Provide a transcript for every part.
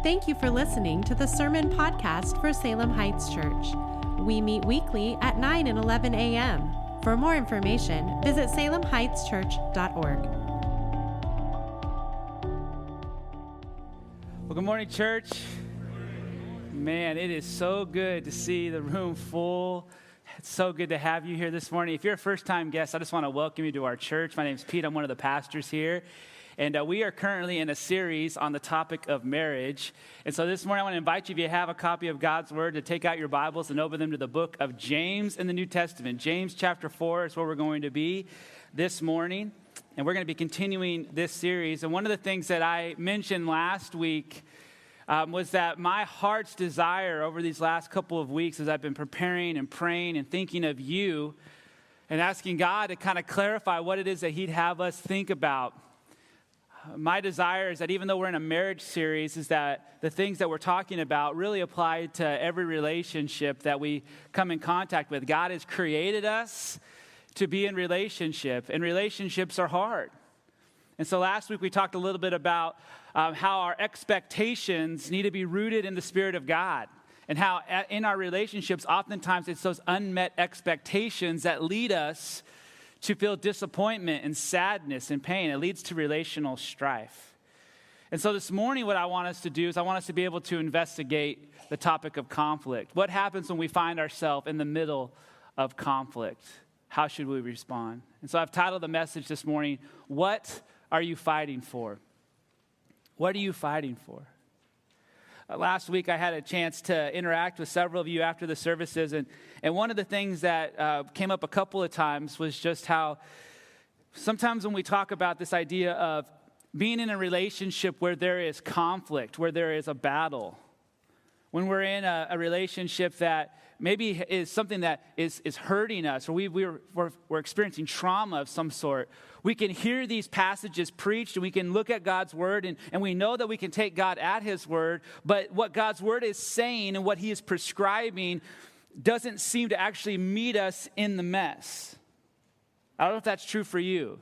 Thank you for listening to the Sermon Podcast for Salem Heights Church. We meet weekly at 9 and 11 a.m. For more information, visit salemheightschurch.org. Well, good morning, church. Man, it is so good to see the room full. It's so good to have you here this morning. If you're a first time guest, I just want to welcome you to our church. My name is Pete, I'm one of the pastors here. And uh, we are currently in a series on the topic of marriage. And so this morning, I want to invite you, if you have a copy of God's Word, to take out your Bibles and open them to the book of James in the New Testament. James chapter 4 is where we're going to be this morning. And we're going to be continuing this series. And one of the things that I mentioned last week um, was that my heart's desire over these last couple of weeks, as I've been preparing and praying and thinking of you and asking God to kind of clarify what it is that He'd have us think about my desire is that even though we're in a marriage series, is that the things that we're talking about really apply to every relationship that we come in contact with. God has created us to be in relationship, and relationships are hard. And so last week we talked a little bit about um, how our expectations need to be rooted in the Spirit of God. And how in our relationships, oftentimes it's those unmet expectations that lead us to feel disappointment and sadness and pain. It leads to relational strife. And so this morning, what I want us to do is I want us to be able to investigate the topic of conflict. What happens when we find ourselves in the middle of conflict? How should we respond? And so I've titled the message this morning, What Are You Fighting For? What are you fighting for? Uh, last week, I had a chance to interact with several of you after the services, and, and one of the things that uh, came up a couple of times was just how sometimes when we talk about this idea of being in a relationship where there is conflict, where there is a battle, when we're in a, a relationship that maybe is something that is, is hurting us or we, we're, we're, we're experiencing trauma of some sort, we can hear these passages preached and we can look at God's word and, and we know that we can take God at his word, but what God's word is saying and what he is prescribing doesn't seem to actually meet us in the mess. I don't know if that's true for you.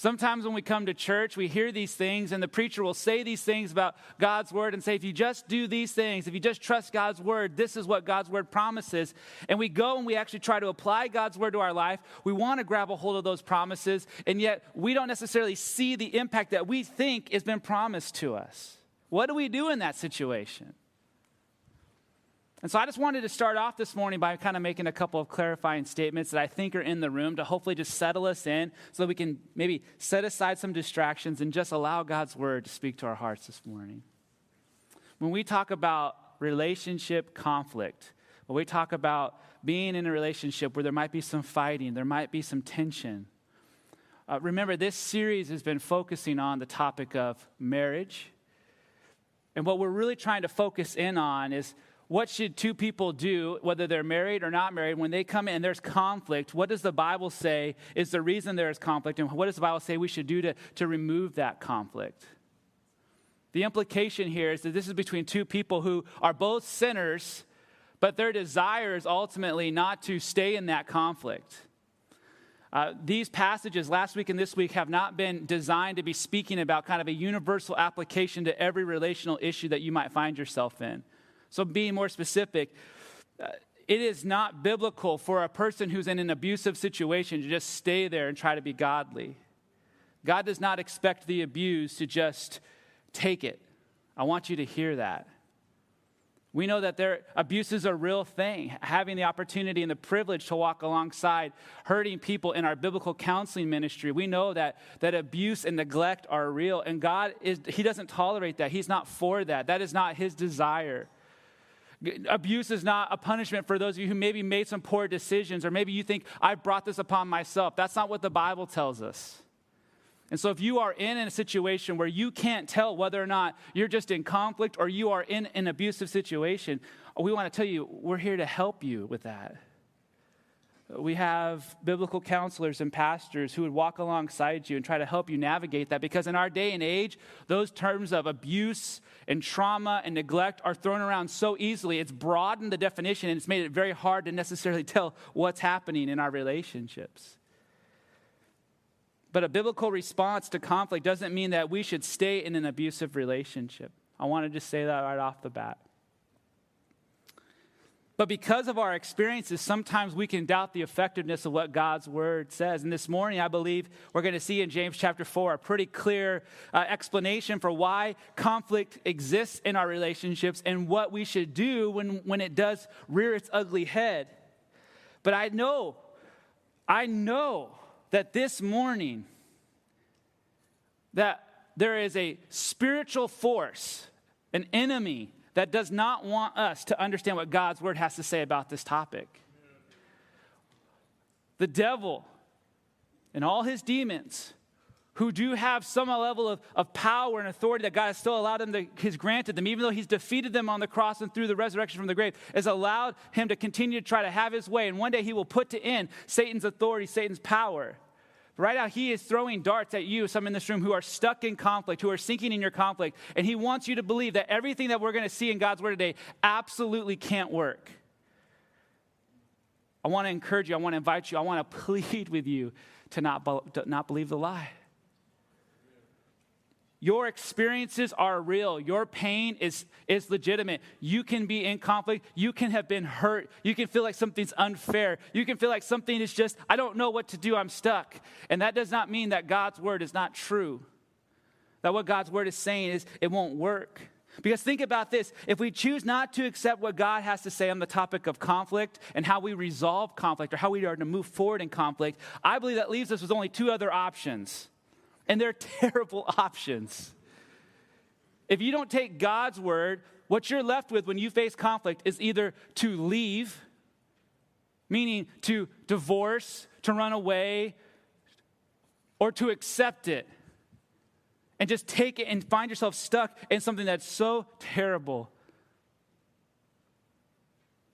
Sometimes when we come to church, we hear these things, and the preacher will say these things about God's word and say, if you just do these things, if you just trust God's word, this is what God's word promises. And we go and we actually try to apply God's word to our life. We want to grab a hold of those promises, and yet we don't necessarily see the impact that we think has been promised to us. What do we do in that situation? And so I just wanted to start off this morning by kind of making a couple of clarifying statements that I think are in the room to hopefully just settle us in so that we can maybe set aside some distractions and just allow God's word to speak to our hearts this morning. When we talk about relationship conflict, when we talk about being in a relationship where there might be some fighting, there might be some tension, uh, remember this series has been focusing on the topic of marriage. And what we're really trying to focus in on is what should two people do, whether they're married or not married, when they come in and there's conflict? What does the Bible say is the reason there is conflict? And what does the Bible say we should do to, to remove that conflict? The implication here is that this is between two people who are both sinners, but their desire is ultimately not to stay in that conflict. Uh, these passages last week and this week have not been designed to be speaking about kind of a universal application to every relational issue that you might find yourself in. So, being more specific, uh, it is not biblical for a person who's in an abusive situation to just stay there and try to be godly. God does not expect the abused to just take it. I want you to hear that. We know that their abuse is a real thing. Having the opportunity and the privilege to walk alongside hurting people in our biblical counseling ministry, we know that, that abuse and neglect are real. And God is He doesn't tolerate that. He's not for that. That is not His desire. Abuse is not a punishment for those of you who maybe made some poor decisions, or maybe you think, I brought this upon myself. That's not what the Bible tells us. And so, if you are in a situation where you can't tell whether or not you're just in conflict or you are in an abusive situation, we want to tell you we're here to help you with that. We have biblical counselors and pastors who would walk alongside you and try to help you navigate that because in our day and age, those terms of abuse and trauma and neglect are thrown around so easily. It's broadened the definition and it's made it very hard to necessarily tell what's happening in our relationships. But a biblical response to conflict doesn't mean that we should stay in an abusive relationship. I want to just say that right off the bat. But because of our experiences, sometimes we can doubt the effectiveness of what God's word says. And this morning, I believe we're going to see in James chapter 4 a pretty clear uh, explanation for why conflict exists in our relationships and what we should do when, when it does rear its ugly head. But I know, I know that this morning, that there is a spiritual force, an enemy that does not want us to understand what God's word has to say about this topic. The devil and all his demons who do have some level of, of power and authority that God has still allowed them to, he's granted them, even though he's defeated them on the cross and through the resurrection from the grave, has allowed him to continue to try to have his way. And one day he will put to end Satan's authority, Satan's power. Right now, he is throwing darts at you, some in this room who are stuck in conflict, who are sinking in your conflict, and he wants you to believe that everything that we're going to see in God's word today absolutely can't work. I want to encourage you, I want to invite you, I want to plead with you to not, not believe the lie. Your experiences are real. Your pain is, is legitimate. You can be in conflict. You can have been hurt. You can feel like something's unfair. You can feel like something is just, I don't know what to do. I'm stuck. And that does not mean that God's word is not true. That what God's word is saying is it won't work. Because think about this if we choose not to accept what God has to say on the topic of conflict and how we resolve conflict or how we are to move forward in conflict, I believe that leaves us with only two other options and they're terrible options. If you don't take God's word, what you're left with when you face conflict is either to leave, meaning to divorce, to run away, or to accept it and just take it and find yourself stuck in something that's so terrible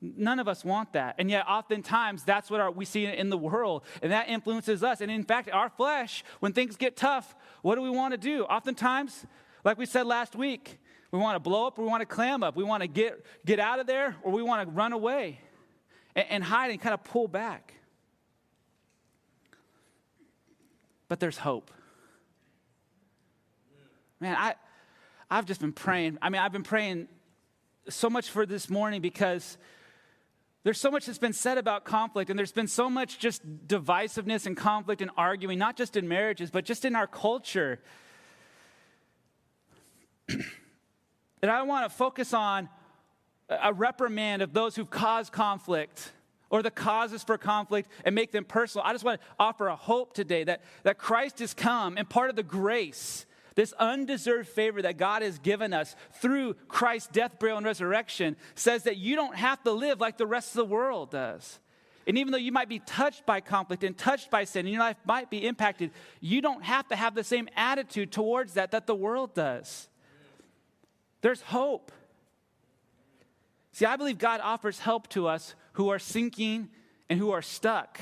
None of us want that. And yet, oftentimes, that's what our, we see in the world, and that influences us. And in fact, our flesh, when things get tough, what do we want to do? Oftentimes, like we said last week, we want to blow up we want to clam up. We want to get, get out of there or we want to run away and, and hide and kind of pull back. But there's hope. Man, I, I've just been praying. I mean, I've been praying so much for this morning because there's so much that's been said about conflict, and there's been so much just divisiveness and conflict and arguing, not just in marriages, but just in our culture. and I want to focus on a reprimand of those who've caused conflict or the causes for conflict and make them personal. I just want to offer a hope today that, that Christ has come and part of the grace this undeserved favor that God has given us through Christ's death, burial, and resurrection says that you don't have to live like the rest of the world does. And even though you might be touched by conflict and touched by sin, and your life might be impacted, you don't have to have the same attitude towards that that the world does. There's hope. See, I believe God offers help to us who are sinking and who are stuck.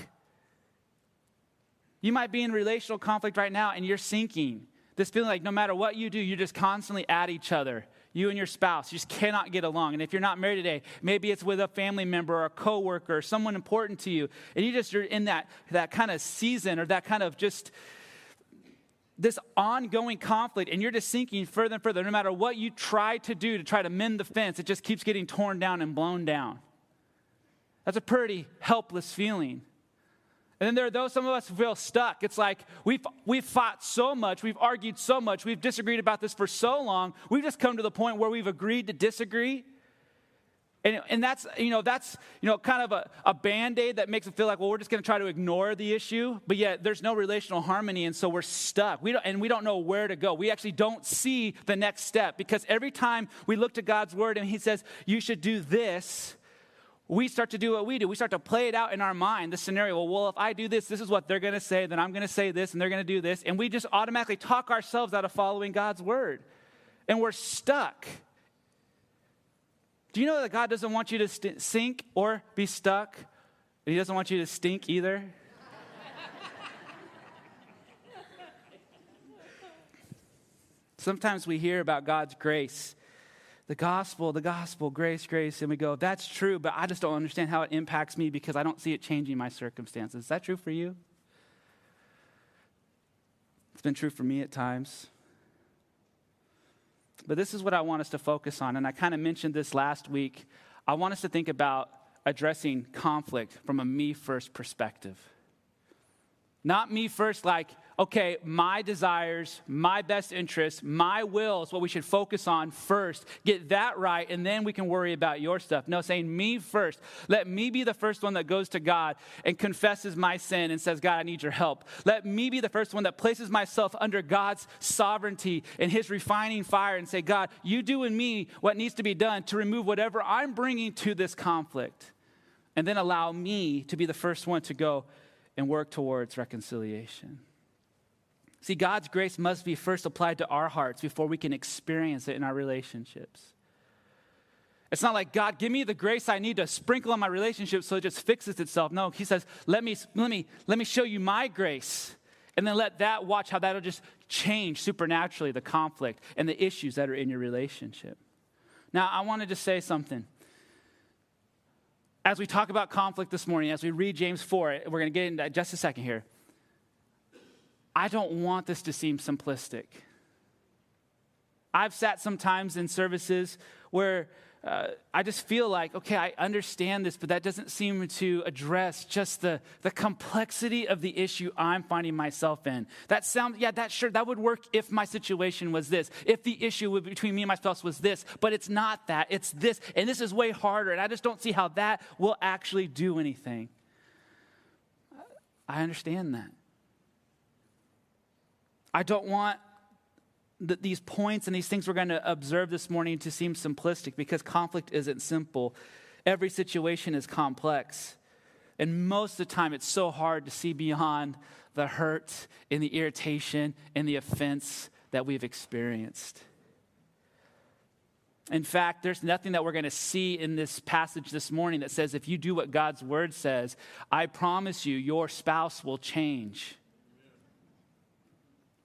You might be in relational conflict right now and you're sinking. This feeling like no matter what you do, you're just constantly at each other. You and your spouse, you just cannot get along. And if you're not married today, maybe it's with a family member or a coworker or someone important to you. And you just you're in that, that kind of season or that kind of just this ongoing conflict, and you're just sinking further and further. No matter what you try to do to try to mend the fence, it just keeps getting torn down and blown down. That's a pretty helpless feeling. And then there are those, some of us feel stuck. It's like we've, we've fought so much, we've argued so much, we've disagreed about this for so long, we've just come to the point where we've agreed to disagree. And, and that's, you know, that's, you know, kind of a, a band-aid that makes it feel like, well, we're just going to try to ignore the issue, but yet there's no relational harmony, and so we're stuck. We don't, and we don't know where to go. We actually don't see the next step because every time we look to God's word and he says, you should do this, we start to do what we do. We start to play it out in our mind, the scenario. Well, well if I do this, this is what they're going to say, then I'm going to say this, and they're going to do this. And we just automatically talk ourselves out of following God's word. And we're stuck. Do you know that God doesn't want you to st- sink or be stuck? And He doesn't want you to stink either. Sometimes we hear about God's grace the gospel, the gospel, grace, grace, and we go, that's true, but I just don't understand how it impacts me because I don't see it changing my circumstances. Is that true for you? It's been true for me at times. But this is what I want us to focus on. And I kind of mentioned this last week. I want us to think about addressing conflict from a me first perspective. Not me first, like, okay, my desires, my best interests, my will is what we should focus on first. Get that right, and then we can worry about your stuff. No, saying me first. Let me be the first one that goes to God and confesses my sin and says, God, I need your help. Let me be the first one that places myself under God's sovereignty and his refining fire and say, God, you do in me what needs to be done to remove whatever I'm bringing to this conflict. And then allow me to be the first one to go and work towards reconciliation. See, God's grace must be first applied to our hearts before we can experience it in our relationships. It's not like, God, give me the grace I need to sprinkle on my relationship so it just fixes itself. No, He says, let me, let me, let me show you my grace. And then let that watch how that'll just change supernaturally the conflict and the issues that are in your relationship. Now, I wanted to say something as we talk about conflict this morning, as we read James 4, we're going to get into just a second here. I don't want this to seem simplistic. I've sat sometimes in services where uh, I just feel like, okay, I understand this, but that doesn't seem to address just the, the complexity of the issue I'm finding myself in. That sounds, yeah, that sure, that would work if my situation was this, if the issue between me and my spouse was this, but it's not that, it's this, and this is way harder, and I just don't see how that will actually do anything. I understand that. I don't want th- these points and these things we're going to observe this morning to seem simplistic because conflict isn't simple. Every situation is complex. And most of the time, it's so hard to see beyond the hurt and the irritation and the offense that we've experienced. In fact, there's nothing that we're going to see in this passage this morning that says if you do what God's word says, I promise you, your spouse will change.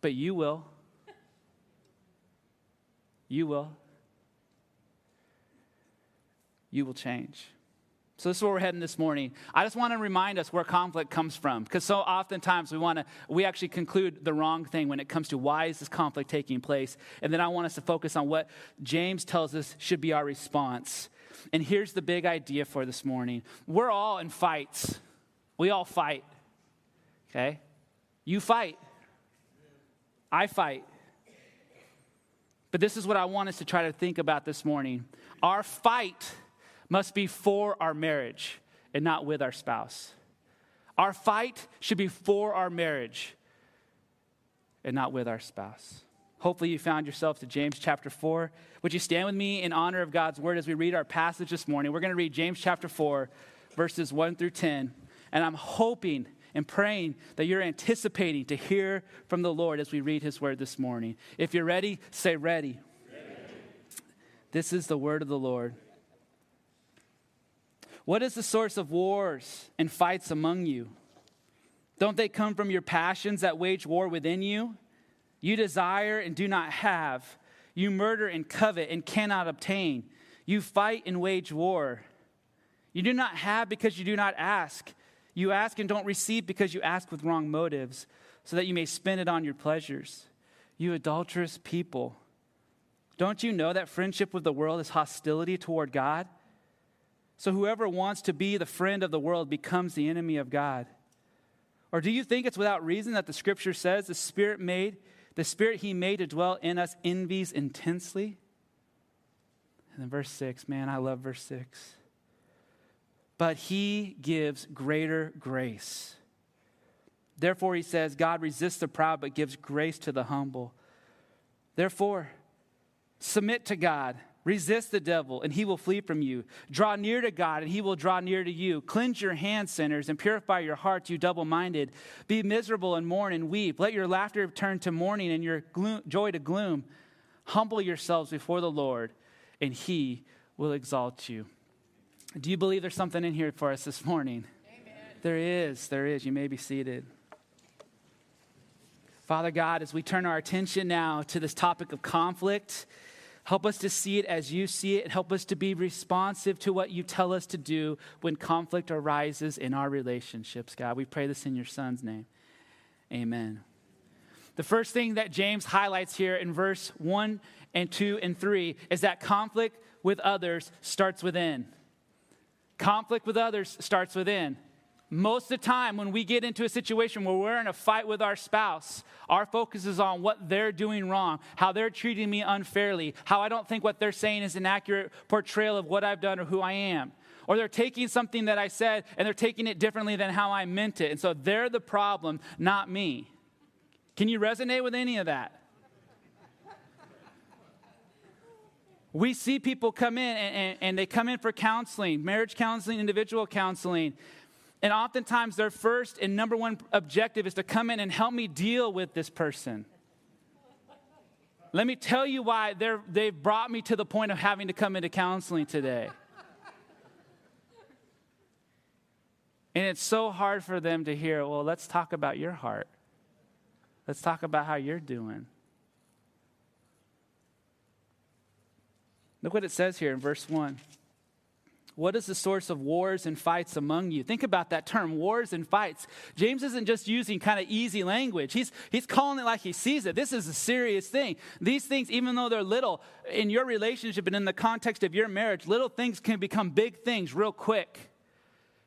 But you will. You will. You will change. So this is where we're heading this morning. I just want to remind us where conflict comes from, because so oftentimes we want to we actually conclude the wrong thing when it comes to why is this conflict taking place, and then I want us to focus on what James tells us should be our response. And here's the big idea for this morning: we're all in fights. We all fight. Okay, you fight. I fight. But this is what I want us to try to think about this morning. Our fight must be for our marriage and not with our spouse. Our fight should be for our marriage and not with our spouse. Hopefully, you found yourself to James chapter 4. Would you stand with me in honor of God's word as we read our passage this morning? We're going to read James chapter 4, verses 1 through 10. And I'm hoping and praying that you're anticipating to hear from the Lord as we read his word this morning. If you're ready, say ready. ready. This is the word of the Lord. What is the source of wars and fights among you? Don't they come from your passions that wage war within you? You desire and do not have. You murder and covet and cannot obtain. You fight and wage war. You do not have because you do not ask. You ask and don't receive because you ask with wrong motives, so that you may spend it on your pleasures. You adulterous people. Don't you know that friendship with the world is hostility toward God? So whoever wants to be the friend of the world becomes the enemy of God. Or do you think it's without reason that the scripture says the spirit made the spirit he made to dwell in us envies intensely? And then verse 6, man, I love verse 6 but he gives greater grace. Therefore, he says, God resists the proud, but gives grace to the humble. Therefore, submit to God. Resist the devil, and he will flee from you. Draw near to God, and he will draw near to you. Cleanse your hands, sinners, and purify your hearts, you double minded. Be miserable and mourn and weep. Let your laughter turn to mourning and your gloom, joy to gloom. Humble yourselves before the Lord, and he will exalt you. Do you believe there's something in here for us this morning? Amen. There is. There is. You may be seated. Father God, as we turn our attention now to this topic of conflict, help us to see it as you see it, and help us to be responsive to what you tell us to do when conflict arises in our relationships, God. We pray this in your Son's name. Amen. The first thing that James highlights here in verse 1 and 2 and 3 is that conflict with others starts within. Conflict with others starts within. Most of the time, when we get into a situation where we're in a fight with our spouse, our focus is on what they're doing wrong, how they're treating me unfairly, how I don't think what they're saying is an accurate portrayal of what I've done or who I am. Or they're taking something that I said and they're taking it differently than how I meant it. And so they're the problem, not me. Can you resonate with any of that? We see people come in and, and, and, they come in for counseling, marriage counseling, individual counseling, and oftentimes, their first and number one objective is to come in and help me deal with this person. Let me tell you why they've brought me to the point of having to come into counseling today. And it's so hard for them to hear, well, let's talk about your heart. Let's talk about how you're doing. Look what it says here in verse 1. What is the source of wars and fights among you? Think about that term, wars and fights. James isn't just using kind of easy language. He's, he's calling it like he sees it. This is a serious thing. These things, even though they're little, in your relationship and in the context of your marriage, little things can become big things real quick.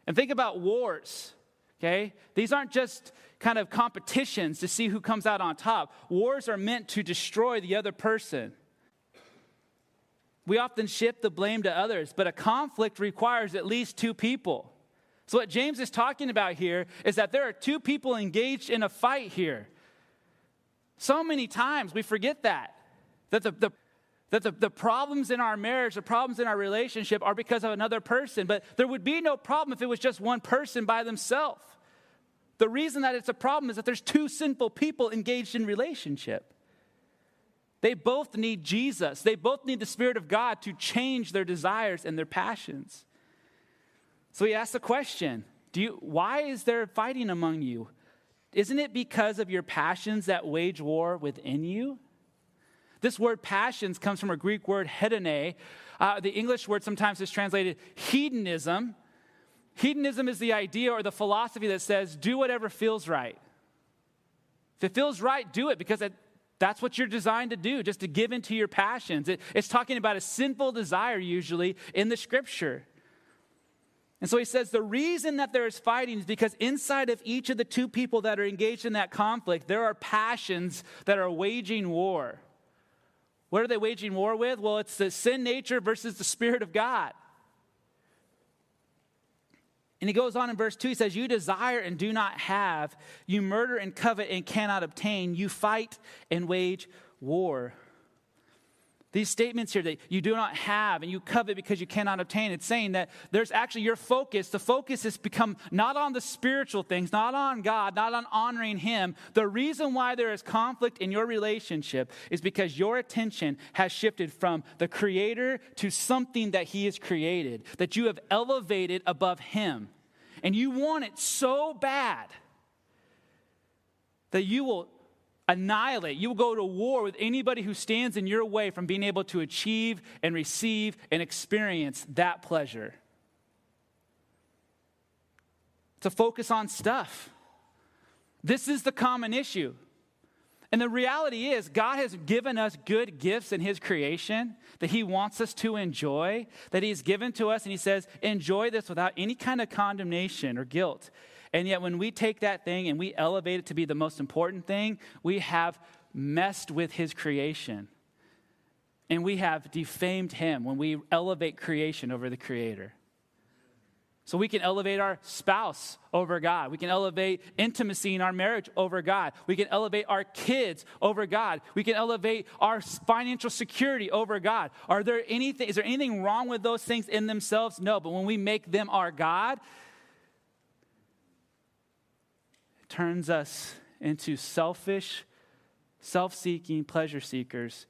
And think about wars, okay? These aren't just kind of competitions to see who comes out on top. Wars are meant to destroy the other person. We often shift the blame to others, but a conflict requires at least two people. So, what James is talking about here is that there are two people engaged in a fight here. So many times we forget that. That the, the that the, the problems in our marriage, the problems in our relationship are because of another person. But there would be no problem if it was just one person by themselves. The reason that it's a problem is that there's two sinful people engaged in relationship. They both need Jesus. They both need the Spirit of God to change their desires and their passions. So he asks the question do you, Why is there fighting among you? Isn't it because of your passions that wage war within you? This word passions comes from a Greek word hedone. Uh, the English word sometimes is translated hedonism. Hedonism is the idea or the philosophy that says, do whatever feels right. If it feels right, do it because it, that's what you're designed to do, just to give into your passions. It, it's talking about a sinful desire, usually, in the scripture. And so he says the reason that there is fighting is because inside of each of the two people that are engaged in that conflict, there are passions that are waging war. What are they waging war with? Well, it's the sin nature versus the Spirit of God. And he goes on in verse 2, he says, You desire and do not have. You murder and covet and cannot obtain. You fight and wage war. These statements here that you do not have and you covet because you cannot obtain, it's saying that there's actually your focus. The focus has become not on the spiritual things, not on God, not on honoring Him. The reason why there is conflict in your relationship is because your attention has shifted from the Creator to something that He has created, that you have elevated above Him. And you want it so bad that you will annihilate. You will go to war with anybody who stands in your way from being able to achieve and receive and experience that pleasure. To focus on stuff. This is the common issue. And the reality is, God has given us good gifts in His creation that He wants us to enjoy, that He's given to us, and He says, enjoy this without any kind of condemnation or guilt. And yet, when we take that thing and we elevate it to be the most important thing, we have messed with his creation. And we have defamed him when we elevate creation over the creator. So we can elevate our spouse over God. We can elevate intimacy in our marriage over God. We can elevate our kids over God. We can elevate our financial security over God. Are there anything is there anything wrong with those things in themselves? No, but when we make them our God, turns us into selfish, self seeking pleasure seekers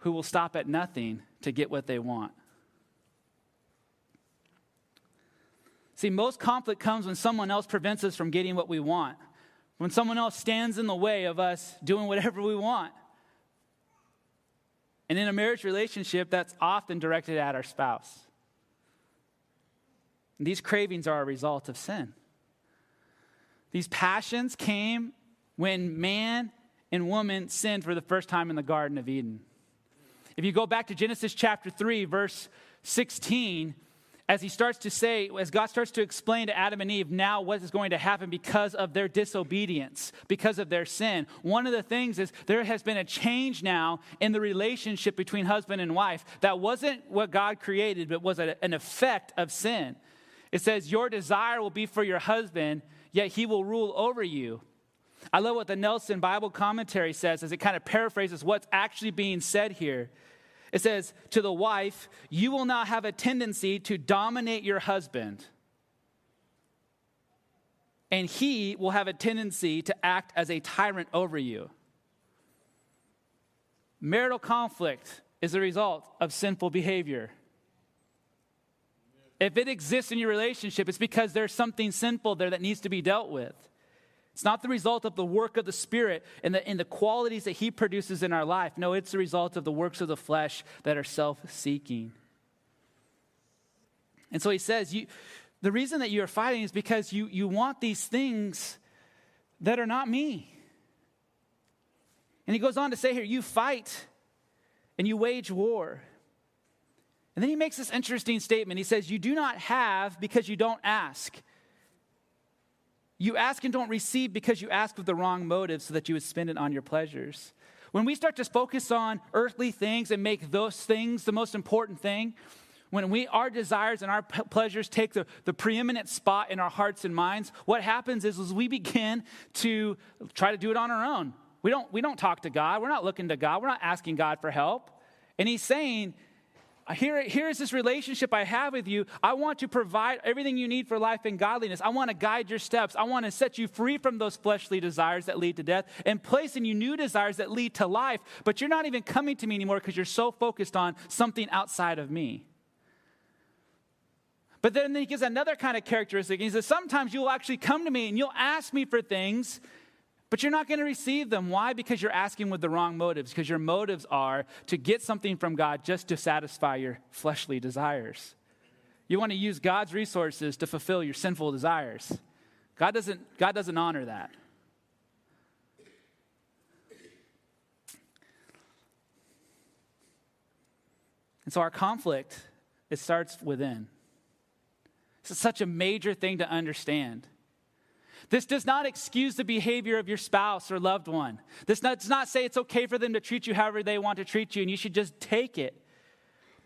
who will stop at nothing to get what they want. See, most conflict comes when someone else prevents us from getting what we want, when someone else stands in the way of us doing whatever we want. And in a marriage relationship, that's often directed at our spouse. And these cravings are a result of sin. These passions came when man and woman sinned for the first time in the Garden of Eden. If you go back to Genesis chapter 3, verse 16, as he starts to say, as God starts to explain to Adam and Eve now what is going to happen because of their disobedience, because of their sin, one of the things is there has been a change now in the relationship between husband and wife that wasn't what God created, but was an effect of sin. It says, Your desire will be for your husband, yet he will rule over you. I love what the Nelson Bible commentary says as it kind of paraphrases what's actually being said here. It says, To the wife, you will now have a tendency to dominate your husband, and he will have a tendency to act as a tyrant over you. Marital conflict is the result of sinful behavior. If it exists in your relationship, it's because there's something sinful there that needs to be dealt with. It's not the result of the work of the Spirit and the, and the qualities that He produces in our life. No, it's the result of the works of the flesh that are self seeking. And so He says, you, the reason that you are fighting is because you, you want these things that are not me. And He goes on to say here, you fight and you wage war. And then he makes this interesting statement. He says, You do not have because you don't ask. You ask and don't receive because you ask with the wrong motive so that you would spend it on your pleasures. When we start to focus on earthly things and make those things the most important thing, when we our desires and our pleasures take the, the preeminent spot in our hearts and minds, what happens is, is we begin to try to do it on our own. We don't, we don't talk to God. We're not looking to God. We're not asking God for help. And he's saying, here, here is this relationship I have with you. I want to provide everything you need for life and godliness. I want to guide your steps. I want to set you free from those fleshly desires that lead to death and place in you new desires that lead to life. But you're not even coming to me anymore because you're so focused on something outside of me. But then he gives another kind of characteristic. He says, Sometimes you'll actually come to me and you'll ask me for things but you're not going to receive them. Why? Because you're asking with the wrong motives, because your motives are to get something from God just to satisfy your fleshly desires. You want to use God's resources to fulfill your sinful desires. God doesn't, God doesn't honor that. And so our conflict, it starts within. It's such a major thing to understand. This does not excuse the behavior of your spouse or loved one. This does not say it's okay for them to treat you however they want to treat you and you should just take it.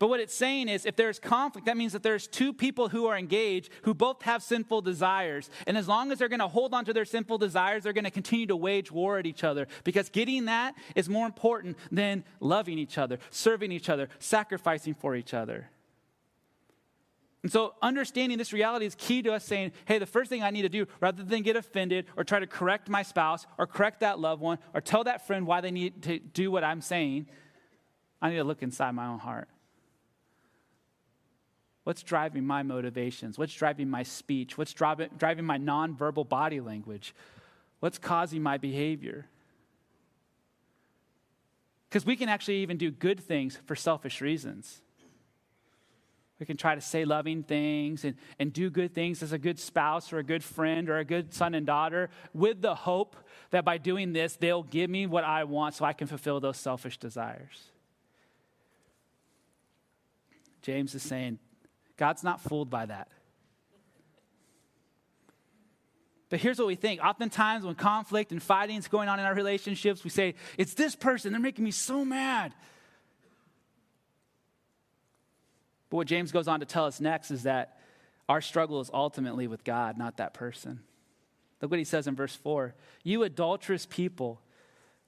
But what it's saying is if there's conflict, that means that there's two people who are engaged who both have sinful desires. And as long as they're going to hold on to their sinful desires, they're going to continue to wage war at each other because getting that is more important than loving each other, serving each other, sacrificing for each other. And so, understanding this reality is key to us saying, hey, the first thing I need to do, rather than get offended or try to correct my spouse or correct that loved one or tell that friend why they need to do what I'm saying, I need to look inside my own heart. What's driving my motivations? What's driving my speech? What's driving, my nonverbal body language? What's causing my behavior? Because we can actually even do good things for selfish reasons. We can try to say loving things and, and do good things as a good spouse or a good friend or a good son and daughter with the hope that by doing this, they'll give me what I want so I can fulfill those selfish desires. James is saying, God's not fooled by that. But here's what we think. Oftentimes, when conflict and fighting is going on in our relationships, we say, It's this person, they're making me so mad. But what James goes on to tell us next is that our struggle is ultimately with God, not that person. Look what he says in verse 4 You adulterous people,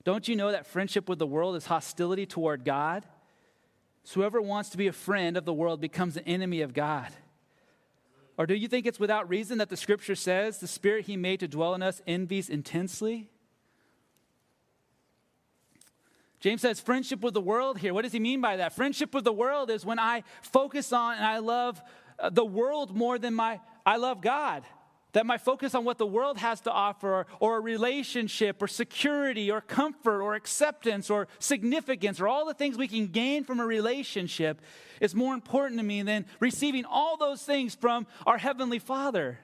don't you know that friendship with the world is hostility toward God? So whoever wants to be a friend of the world becomes an enemy of God. Or do you think it's without reason that the scripture says the spirit he made to dwell in us envies intensely? James says friendship with the world here. What does he mean by that? Friendship with the world is when I focus on and I love uh, the world more than my I love God. That my focus on what the world has to offer, or, or, a relationship, or security, or comfort, or acceptance, or significance, or all the things we can gain from a relationship is more important to me than receiving all those things from our Heavenly Father.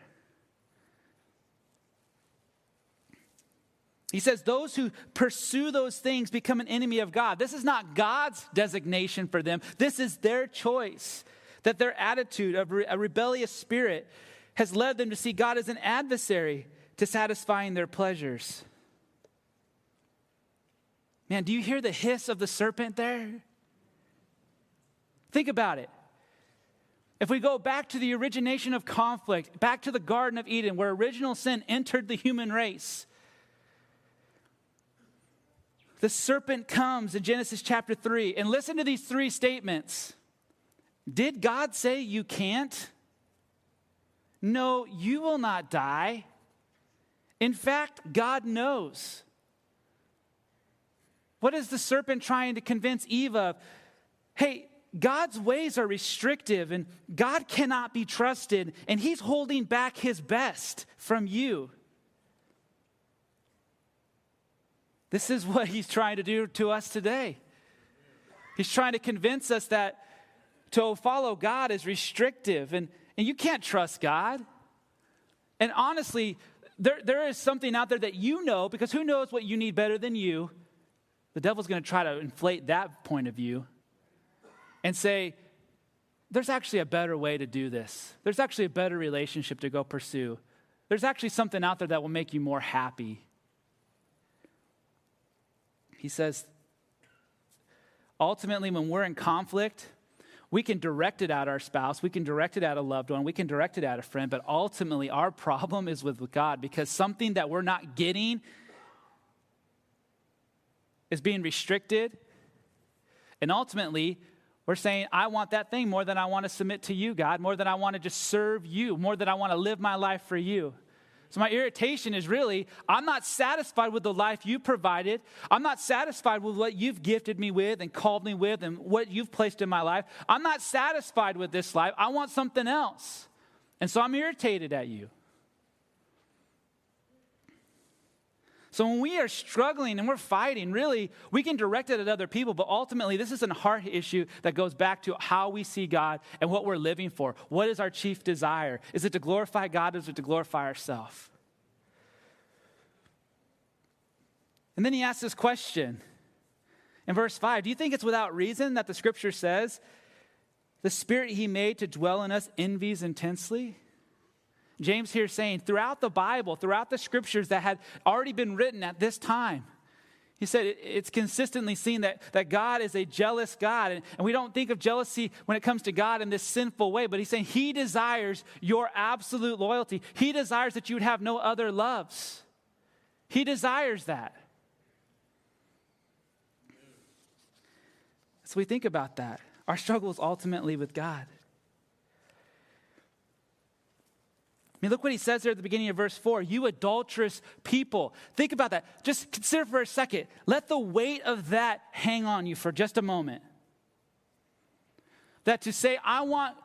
He says, Those who pursue those things become an enemy of God. This is not God's designation for them, this is their choice. That their attitude of a rebellious spirit has led them to see God as an adversary to satisfying their pleasures. Man, do you hear the hiss of the serpent there? Think about it. If we go back to the origination of conflict, back to the Garden of Eden, where original sin entered the human race, the serpent comes in Genesis chapter 3. And listen to these three statements Did God say you can't? No, you will not die. In fact, God knows. What is the serpent trying to convince Eve of? Hey, God's ways are restrictive and God cannot be trusted, and He's holding back His best from you. This is what He's trying to do to us today. He's trying to convince us that to follow God is restrictive and, and you can't trust God. And honestly, there, there is something out there that you know because who knows what you need better than you? The devil's going to try to inflate that point of view and say, there's actually a better way to do this. There's actually a better relationship to go pursue. There's actually something out there that will make you more happy. He says, ultimately, when we're in conflict, we can direct it at our spouse, we can direct it at a loved one, we can direct it at a friend, but ultimately, our problem is with God because something that we're not getting is being restricted. And ultimately, we're saying, I want that thing more than I want to submit to you, God, more than I want to just serve you, more than I want to live my life for you. So, my irritation is really, I'm not satisfied with the life you provided. I'm not satisfied with what you've gifted me with and called me with and what you've placed in my life. I'm not satisfied with this life. I want something else. And so I'm irritated at you. So when we are struggling and we're fighting, really, we can direct it at other people, but ultimately, this is a heart issue that goes back to how we see God and what we're living for. What is our chief desire? Is it to glorify God or is it to glorify ourselves? And then he asks this question in verse 5 Do you think it's without reason that the scripture says, the spirit he made to dwell in us envies intensely? James here saying throughout the Bible, throughout the scriptures that had already been written at this time, he said it's consistently seen that, that God is a jealous God. And, and we don't think of jealousy when it comes to God in this sinful way, but he's saying he desires your absolute loyalty. He desires that you would have no other loves. He desires that. So we think about that. Our struggle is ultimately with God. I mean, look what he says there at the beginning of verse 4 You adulterous people. Think about that. Just consider for a second. Let the weight of that hang on you for just a moment. That to say, I want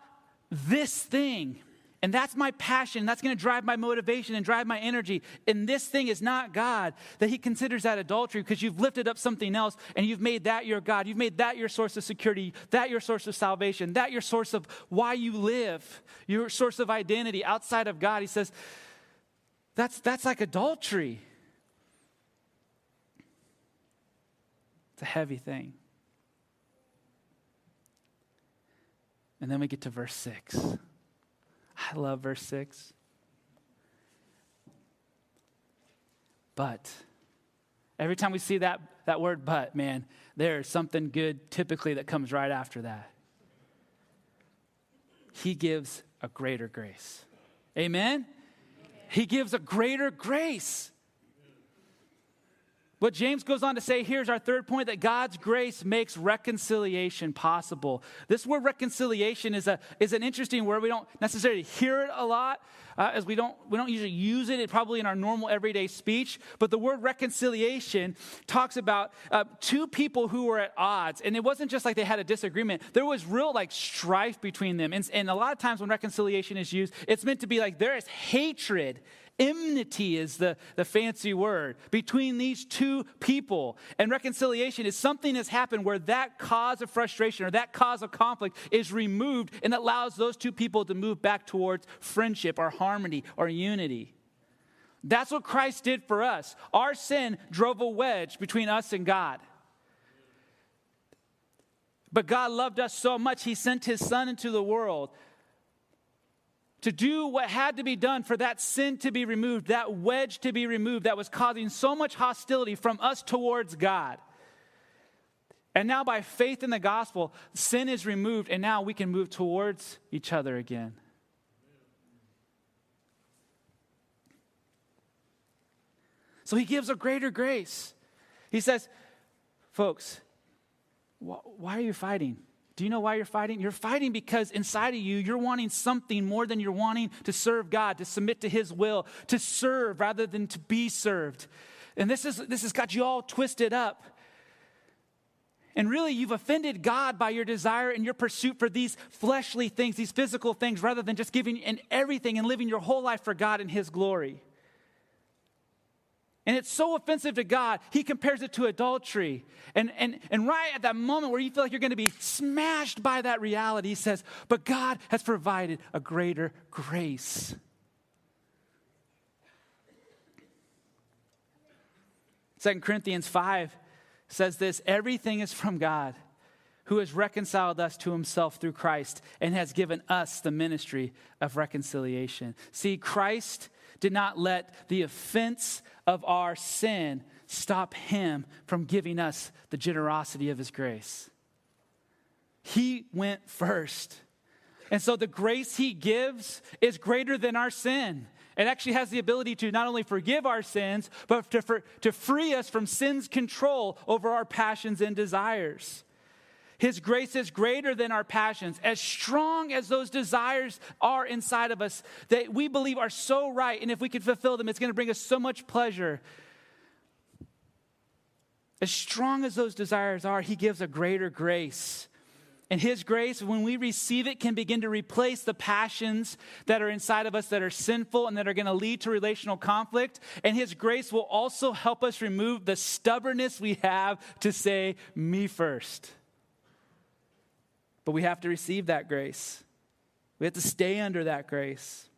this thing and that's my passion. That's going to drive my motivation and drive my energy. And this thing is not God, that He considers that adultery because you've lifted up something else and you've made that your God. You've made that your source of security, that your source of salvation, that your source of why you live, your source of identity outside of God. He says, that's, that's like adultery. It's a heavy thing. And then we get to verse 6. I love verse 6. But every time we see that, that word but, man, there's something good typically that comes right after that. He gives a greater grace. Amen? Amen. He gives a greater grace. What James goes on to say here's our third point that God's grace makes reconciliation possible. This word reconciliation is, a, is an interesting word. We don't necessarily hear it a lot, uh, as we don't, we don't usually use it, it probably in our normal everyday speech. But the word reconciliation talks about uh, two people who were at odds. And it wasn't just like they had a disagreement, there was real like strife between them. And, and a lot of times when reconciliation is used, it's meant to be like there is hatred Enmity is the, the fancy word between these two people. And reconciliation is something has happened where that cause of frustration or that cause of conflict is removed and allows those two people to move back towards friendship or harmony or unity. That's what Christ did for us. Our sin drove a wedge between us and God. But God loved us so much, He sent His Son into the world to do what had to be done for that sin to be removed, that wedge to be removed that was causing so much hostility from us towards God. And now, by faith in the gospel, sin is removed, and now we can move towards each other again. So he gives a greater grace. He says, folks, why are you fighting? Do you know why you're fighting? You're fighting because inside of you, you're wanting something more than you're wanting to serve God, to submit to His will, to serve rather than to be served. And this, is, this has got you all twisted up. And really, you've offended God by your desire and your pursuit for these fleshly things, these physical things, rather than just giving in everything and living your whole life for God and His glory. And it's so offensive to God, he compares it to adultery. And, and, and right at that moment where you feel like you're going to be smashed by that reality, he says, But God has provided a greater grace. Second Corinthians 5 says this everything is from God who has reconciled us to himself through Christ and has given us the ministry of reconciliation. See, Christ did not let the offense of our sin stop him from giving us the generosity of his grace. He went first. And so the grace he gives is greater than our sin. It actually has the ability to not only forgive our sins, but to, for, to free us from sin's control over our passions and desires. His grace is greater than our passions, as strong as those desires are inside of us that we believe are so right. And if we can fulfill them, it's going to bring us so much pleasure. As strong as those desires are, He gives a greater grace. And His grace, when we receive it, can begin to replace the passions that are inside of us that are sinful and that are going to lead to relational conflict. And His grace will also help us remove the stubbornness we have to say, Me first. But we have to receive that grace. We have to stay under that grace.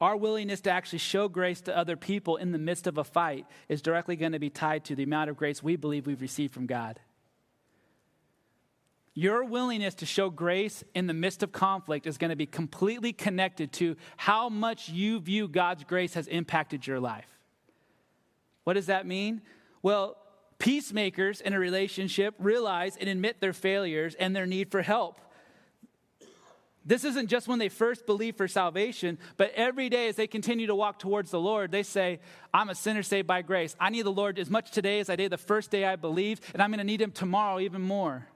Our willingness to actually show grace to other people in the midst of a fight is directly going to be tied to the amount of grace we believe we've received from God. Your willingness to show grace in the midst of conflict is going to be completely connected to how much you view God's grace has impacted your life. What does that mean? Well, Peacemakers in a relationship realize and admit their failures and their need for help. This isn't just when they first believe for salvation, but every day as they continue to walk towards the Lord, they say, I'm a sinner saved by grace. I need the Lord as much today as I did the first day I believed, and I'm going to need him tomorrow even more.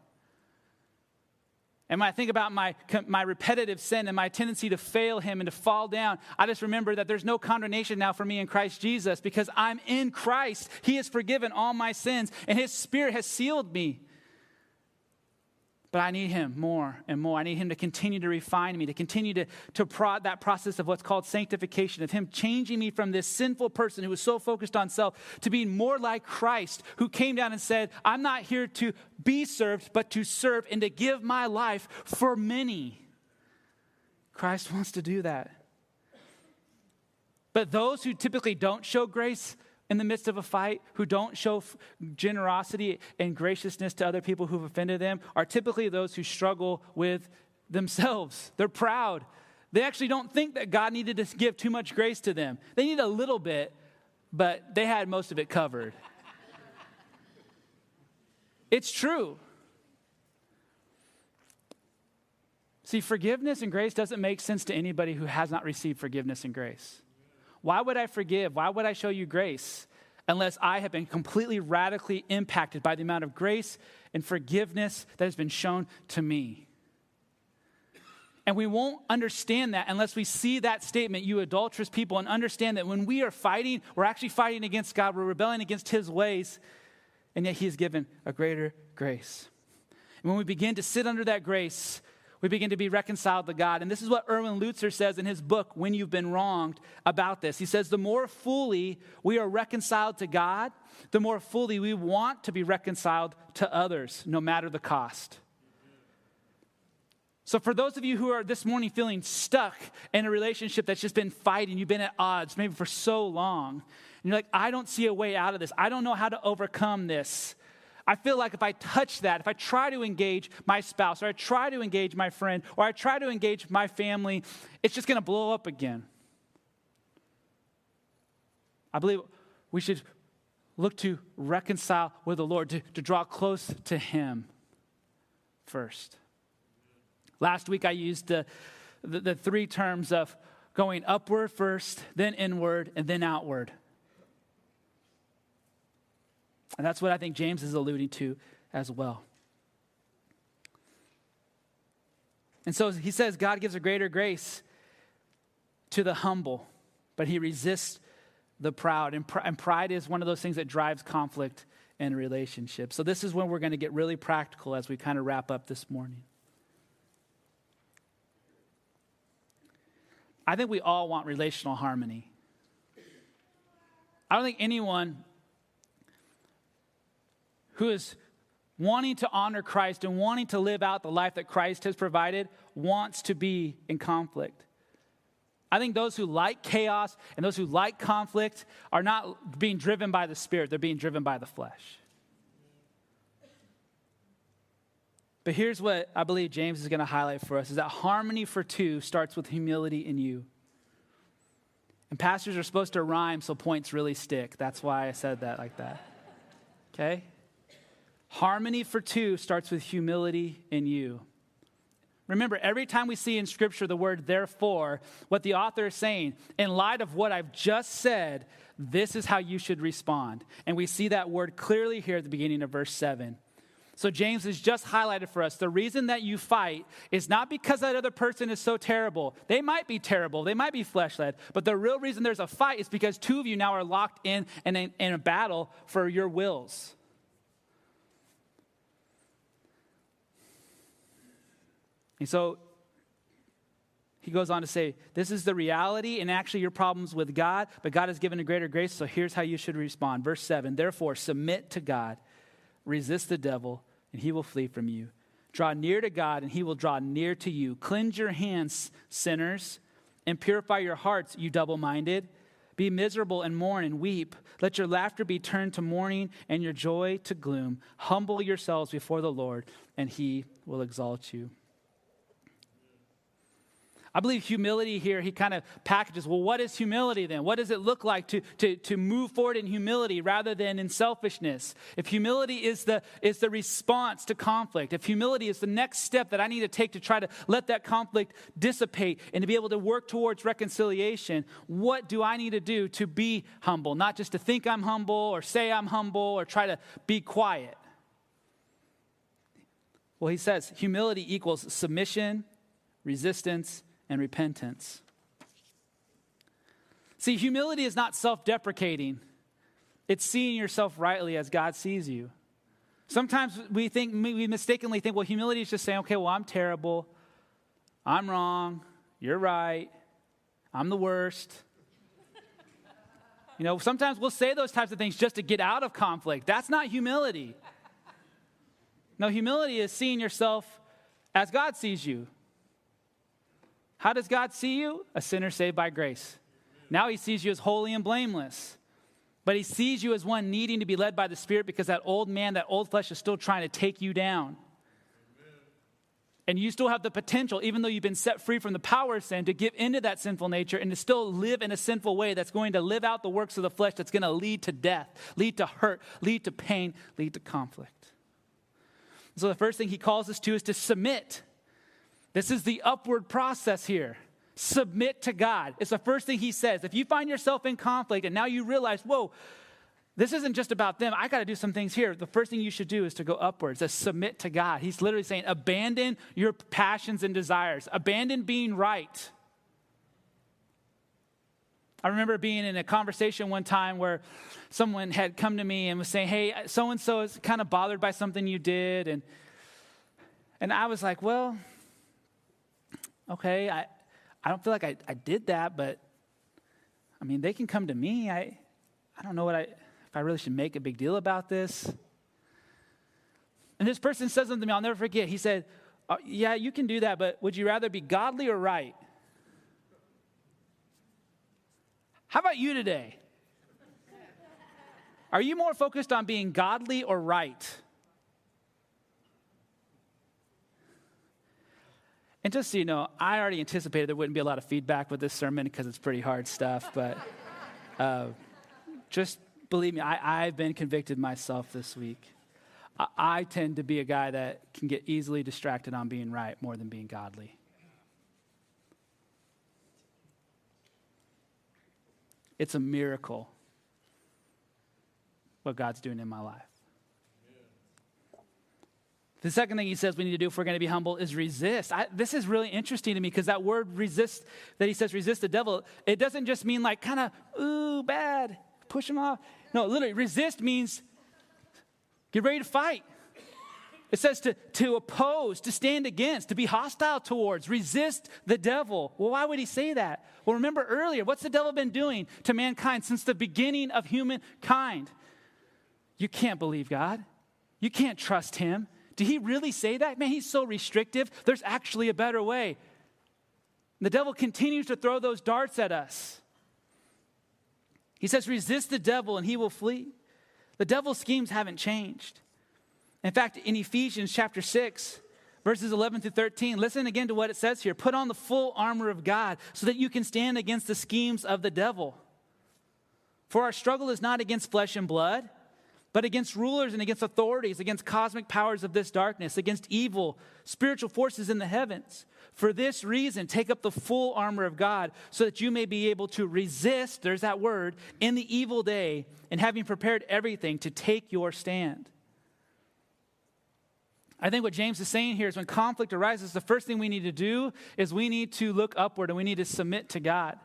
And when I think about my, my repetitive sin and my tendency to fail Him and to fall down, I just remember that there's no condemnation now for me in Christ Jesus because I'm in Christ. He has forgiven all my sins, and His Spirit has sealed me. But I need him more and more. I need him to continue to refine me, to continue to, to prod that process of what's called sanctification, of him changing me from this sinful person who was so focused on self to being more like Christ, who came down and said, I'm not here to be served, but to serve and to give my life for many. Christ wants to do that. But those who typically don't show grace, in the midst of a fight, who don't show generosity and graciousness to other people who've offended them, are typically those who struggle with themselves. They're proud. They actually don't think that God needed to give too much grace to them. They need a little bit, but they had most of it covered. it's true. See, forgiveness and grace doesn't make sense to anybody who has not received forgiveness and grace. Why would I forgive? Why would I show you grace unless I have been completely radically impacted by the amount of grace and forgiveness that has been shown to me? And we won't understand that unless we see that statement, you adulterous people, and understand that when we are fighting, we're actually fighting against God, we're rebelling against His ways, and yet He has given a greater grace. And when we begin to sit under that grace, we begin to be reconciled to God. And this is what Erwin Lutzer says in his book, When You've Been Wronged, about this. He says, The more fully we are reconciled to God, the more fully we want to be reconciled to others, no matter the cost. So, for those of you who are this morning feeling stuck in a relationship that's just been fighting, you've been at odds maybe for so long, and you're like, I don't see a way out of this. I don't know how to overcome this. I feel like if I touch that, if I try to engage my spouse, or I try to engage my friend, or I try to engage my family, it's just going to blow up again. I believe we should look to reconcile with the Lord, to, to draw close to Him first. Last week I used the, the, the three terms of going upward first, then inward, and then outward. And that's what I think James is alluding to as well. And so he says God gives a greater grace to the humble, but he resists the proud. And, pr- and pride is one of those things that drives conflict in relationships. So this is when we're going to get really practical as we kind of wrap up this morning. I think we all want relational harmony. I don't think anyone who is wanting to honor Christ and wanting to live out the life that Christ has provided wants to be in conflict. I think those who like chaos and those who like conflict are not being driven by the Spirit, they're being driven by the flesh. But here's what I believe James is going to highlight for us is that harmony for two starts with humility in you. And pastors are supposed to rhyme so points really stick. That's why I said that like that. Okay? Harmony for two starts with humility in you. Remember, every time we see in Scripture the word therefore, what the author is saying, in light of what I've just said, this is how you should respond. And we see that word clearly here at the beginning of verse 7. So James has just highlighted for us the reason that you fight is not because that other person is so terrible. They might be terrible, they might be flesh led, but the real reason there's a fight is because two of you now are locked in in a, in a battle for your wills. And so he goes on to say, This is the reality and actually your problems with God, but God has given a greater grace, so here's how you should respond. Verse 7 Therefore, submit to God, resist the devil, and he will flee from you. Draw near to God, and he will draw near to you. Cleanse your hands, sinners, and purify your hearts, you double minded. Be miserable and mourn and weep. Let your laughter be turned to mourning and your joy to gloom. Humble yourselves before the Lord, and he will exalt you. I believe humility here, he kind of packages well, what is humility then? What does it look like to, to, to move forward in humility rather than in selfishness? If humility is the, is the response to conflict, if humility is the next step that I need to take to try to let that conflict dissipate and to be able to work towards reconciliation, what do I need to do to be humble? Not just to think I'm humble or say I'm humble or try to be quiet. Well, he says humility equals submission, resistance, and repentance. See, humility is not self deprecating, it's seeing yourself rightly as God sees you. Sometimes we think, we mistakenly think, well, humility is just saying, okay, well, I'm terrible, I'm wrong, you're right, I'm the worst. You know, sometimes we'll say those types of things just to get out of conflict. That's not humility. No, humility is seeing yourself as God sees you. How does God see you? A sinner saved by grace. Now he sees you as holy and blameless. But he sees you as one needing to be led by the Spirit because that old man, that old flesh is still trying to take you down. And you still have the potential, even though you've been set free from the power of sin, to give into that sinful nature and to still live in a sinful way that's going to live out the works of the flesh that's going to lead to death, lead to hurt, lead to pain, lead to conflict. So the first thing he calls us to is to submit. This is the upward process here. Submit to God. It's the first thing he says. If you find yourself in conflict and now you realize, whoa, this isn't just about them. I got to do some things here. The first thing you should do is to go upwards, to submit to God. He's literally saying, abandon your passions and desires, abandon being right. I remember being in a conversation one time where someone had come to me and was saying, Hey, so and so is kind of bothered by something you did. And, and I was like, Well, okay, I, I don't feel like I, I did that, but I mean, they can come to me. I, I don't know what I, if I really should make a big deal about this. And this person says something to me, I'll never forget. He said, uh, yeah, you can do that, but would you rather be godly or right? How about you today? Are you more focused on being godly or right? And just so you know, I already anticipated there wouldn't be a lot of feedback with this sermon because it's pretty hard stuff, but uh, just believe me, I, I've been convicted myself this week. I, I tend to be a guy that can get easily distracted on being right more than being godly. It's a miracle what God's doing in my life. The second thing he says we need to do if we're going to be humble is resist. I, this is really interesting to me because that word resist, that he says resist the devil, it doesn't just mean like kind of, ooh, bad, push him off. No, literally, resist means get ready to fight. It says to, to oppose, to stand against, to be hostile towards, resist the devil. Well, why would he say that? Well, remember earlier, what's the devil been doing to mankind since the beginning of humankind? You can't believe God. You can't trust him. Did he really say that? Man, he's so restrictive. There's actually a better way. The devil continues to throw those darts at us. He says, resist the devil and he will flee. The devil's schemes haven't changed. In fact, in Ephesians chapter 6, verses 11 through 13, listen again to what it says here. Put on the full armor of God so that you can stand against the schemes of the devil. For our struggle is not against flesh and blood but against rulers and against authorities, against cosmic powers of this darkness, against evil spiritual forces in the heavens. For this reason, take up the full armor of God so that you may be able to resist, there's that word, in the evil day, and having prepared everything to take your stand. I think what James is saying here is when conflict arises, the first thing we need to do is we need to look upward and we need to submit to God.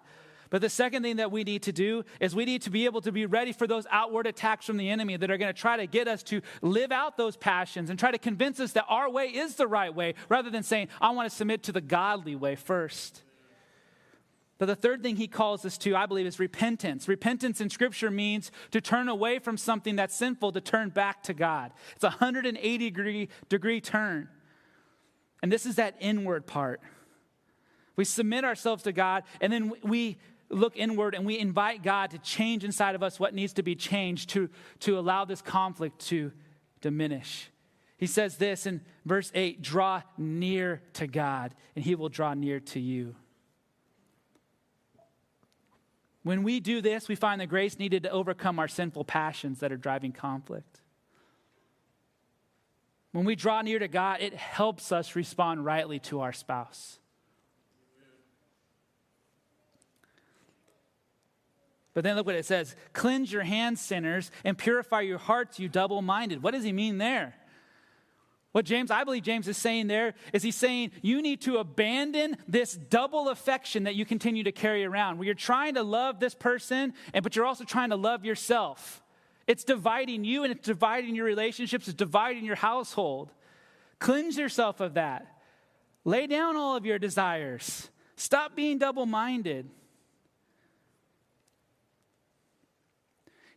But the second thing that we need to do is we need to be able to be ready for those outward attacks from the enemy that are going to try to get us to live out those passions and try to convince us that our way is the right way rather than saying, I want to submit to the godly way first. But the third thing he calls us to, I believe, is repentance. Repentance in Scripture means to turn away from something that's sinful to turn back to God. It's a 180 degree, degree turn. And this is that inward part. We submit ourselves to God, and then we look inward and we invite God to change inside of us what needs to be changed to, to allow this conflict to diminish. He says this in verse 8 draw near to God, and he will draw near to you. When we do this, we find the grace needed to overcome our sinful passions that are driving conflict. When we draw near to God, it helps us respond rightly to our spouse. But then look what it says Cleanse your hands, sinners, and purify your hearts, you double minded. What does he mean there? What James, I believe James is saying there is he's saying you need to abandon this double affection that you continue to carry around, where you're trying to love this person, and but you're also trying to love yourself. It's dividing you and it's dividing your relationships, it's dividing your household. Cleanse yourself of that. Lay down all of your desires. Stop being double minded.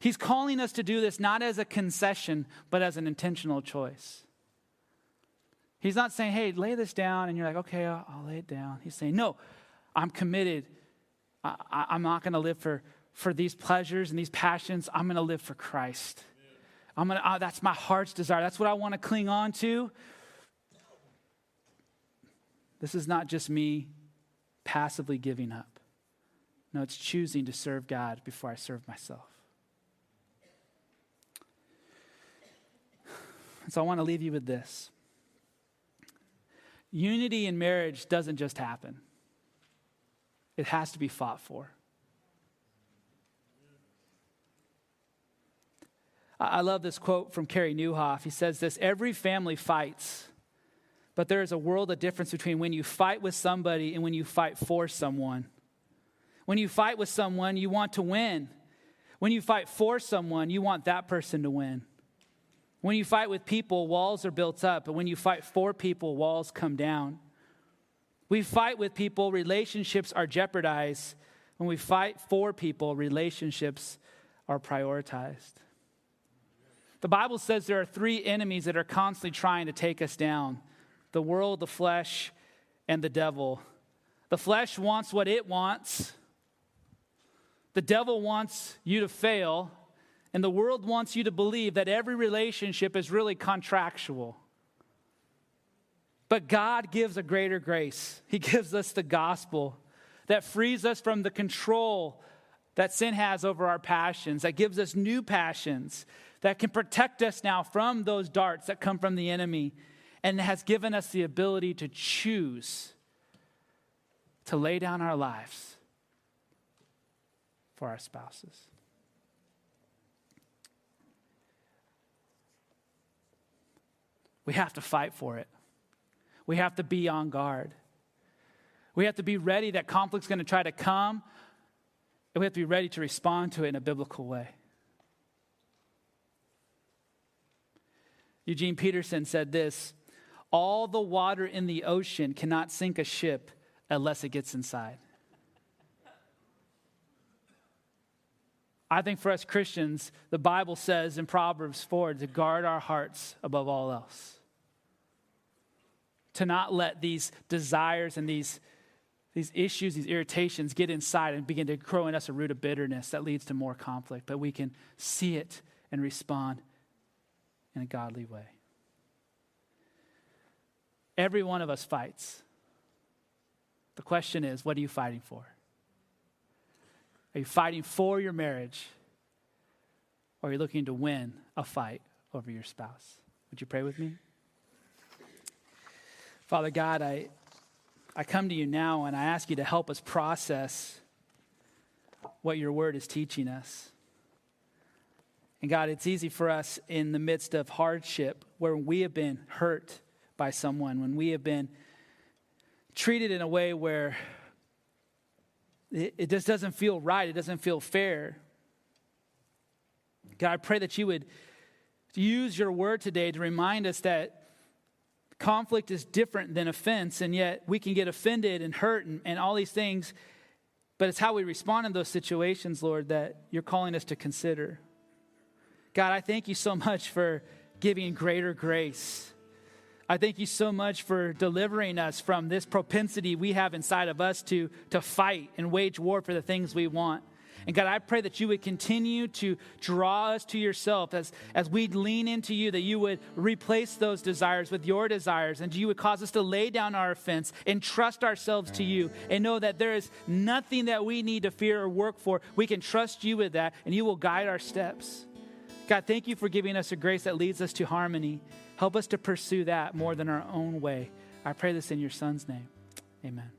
He's calling us to do this not as a concession, but as an intentional choice. He's not saying, hey, lay this down, and you're like, okay, I'll, I'll lay it down. He's saying, no, I'm committed. I, am not going to live for, for these pleasures and these passions. I'm going to live for Christ. I'm gonna, uh, that's my heart's desire. That's what I want to cling on to. This is not just me passively giving up. No, it's choosing to serve God before I serve myself. So I want to leave you with this unity in marriage doesn't just happen, it has to be fought for. I love this quote from Carey Nieuwhof. He says this Every family fights, but there is a world of difference between when you fight with somebody and when you fight for someone. When you fight with someone, you want to win. When you fight for someone, you want that person to win. When you fight with people, walls are built up, but when you fight for people, walls come down. We fight with people, relationships are jeopardized. When we fight for people, relationships are prioritized. The Bible says there are three enemies that are constantly trying to take us down the world, the flesh, and the devil. The flesh wants what it wants. The devil wants you to fail, and the world wants you to believe that every relationship is really contractual. But God gives a greater grace. He gives us the gospel that frees us from the control that sin has over our passions, that gives us new passions, that can protect us now from those darts that come from the enemy, and has given us the ability to choose to lay down our lives for our spouses. We have to fight for it. We have to be on guard. We have to be ready that conflict's going to try to come, and we have to be ready to respond to it in a biblical way. Eugene Peterson said this All the water in the ocean cannot sink a ship unless it gets inside. I think for us Christians, the Bible says in Proverbs 4 to guard our hearts above all else. To not let these desires and these, these issues, these irritations get inside and begin to grow in us a root of bitterness that leads to more conflict, but we can see it and respond in a godly way. Every one of us fights. The question is, what are you fighting for? Are you fighting for your marriage? Or are you looking to win a fight over your spouse? Would you pray with me? Father God, I, I come to you now and I ask you to help us process what your word is teaching us. And God, it's easy for us in the midst of hardship where we have been hurt by someone, when we have been treated in a way where it, it just doesn't feel right, it doesn't feel fair. God, I pray that you would use your word today to remind us that conflict is different than offense, and yet we can get offended and hurt and, and all these things. But it's how we respond in those situations, Lord, that you're calling us to consider. God, I thank you so much for giving greater grace I thank you so much for delivering us from this propensity we have inside of us to, to fight and wage war for the things we want. And God, I pray that you would continue to draw us to yourself as, as we lean into you, that you would replace those desires with your desires, and you would cause us to lay down our offense and trust ourselves to you and know that there is nothing that we need to fear or work for. We can trust you with that, and you will guide our steps. God, thank you for giving us a grace that leads us to harmony. Help us to pursue that more than our own way. I pray this in your son's name. Amen.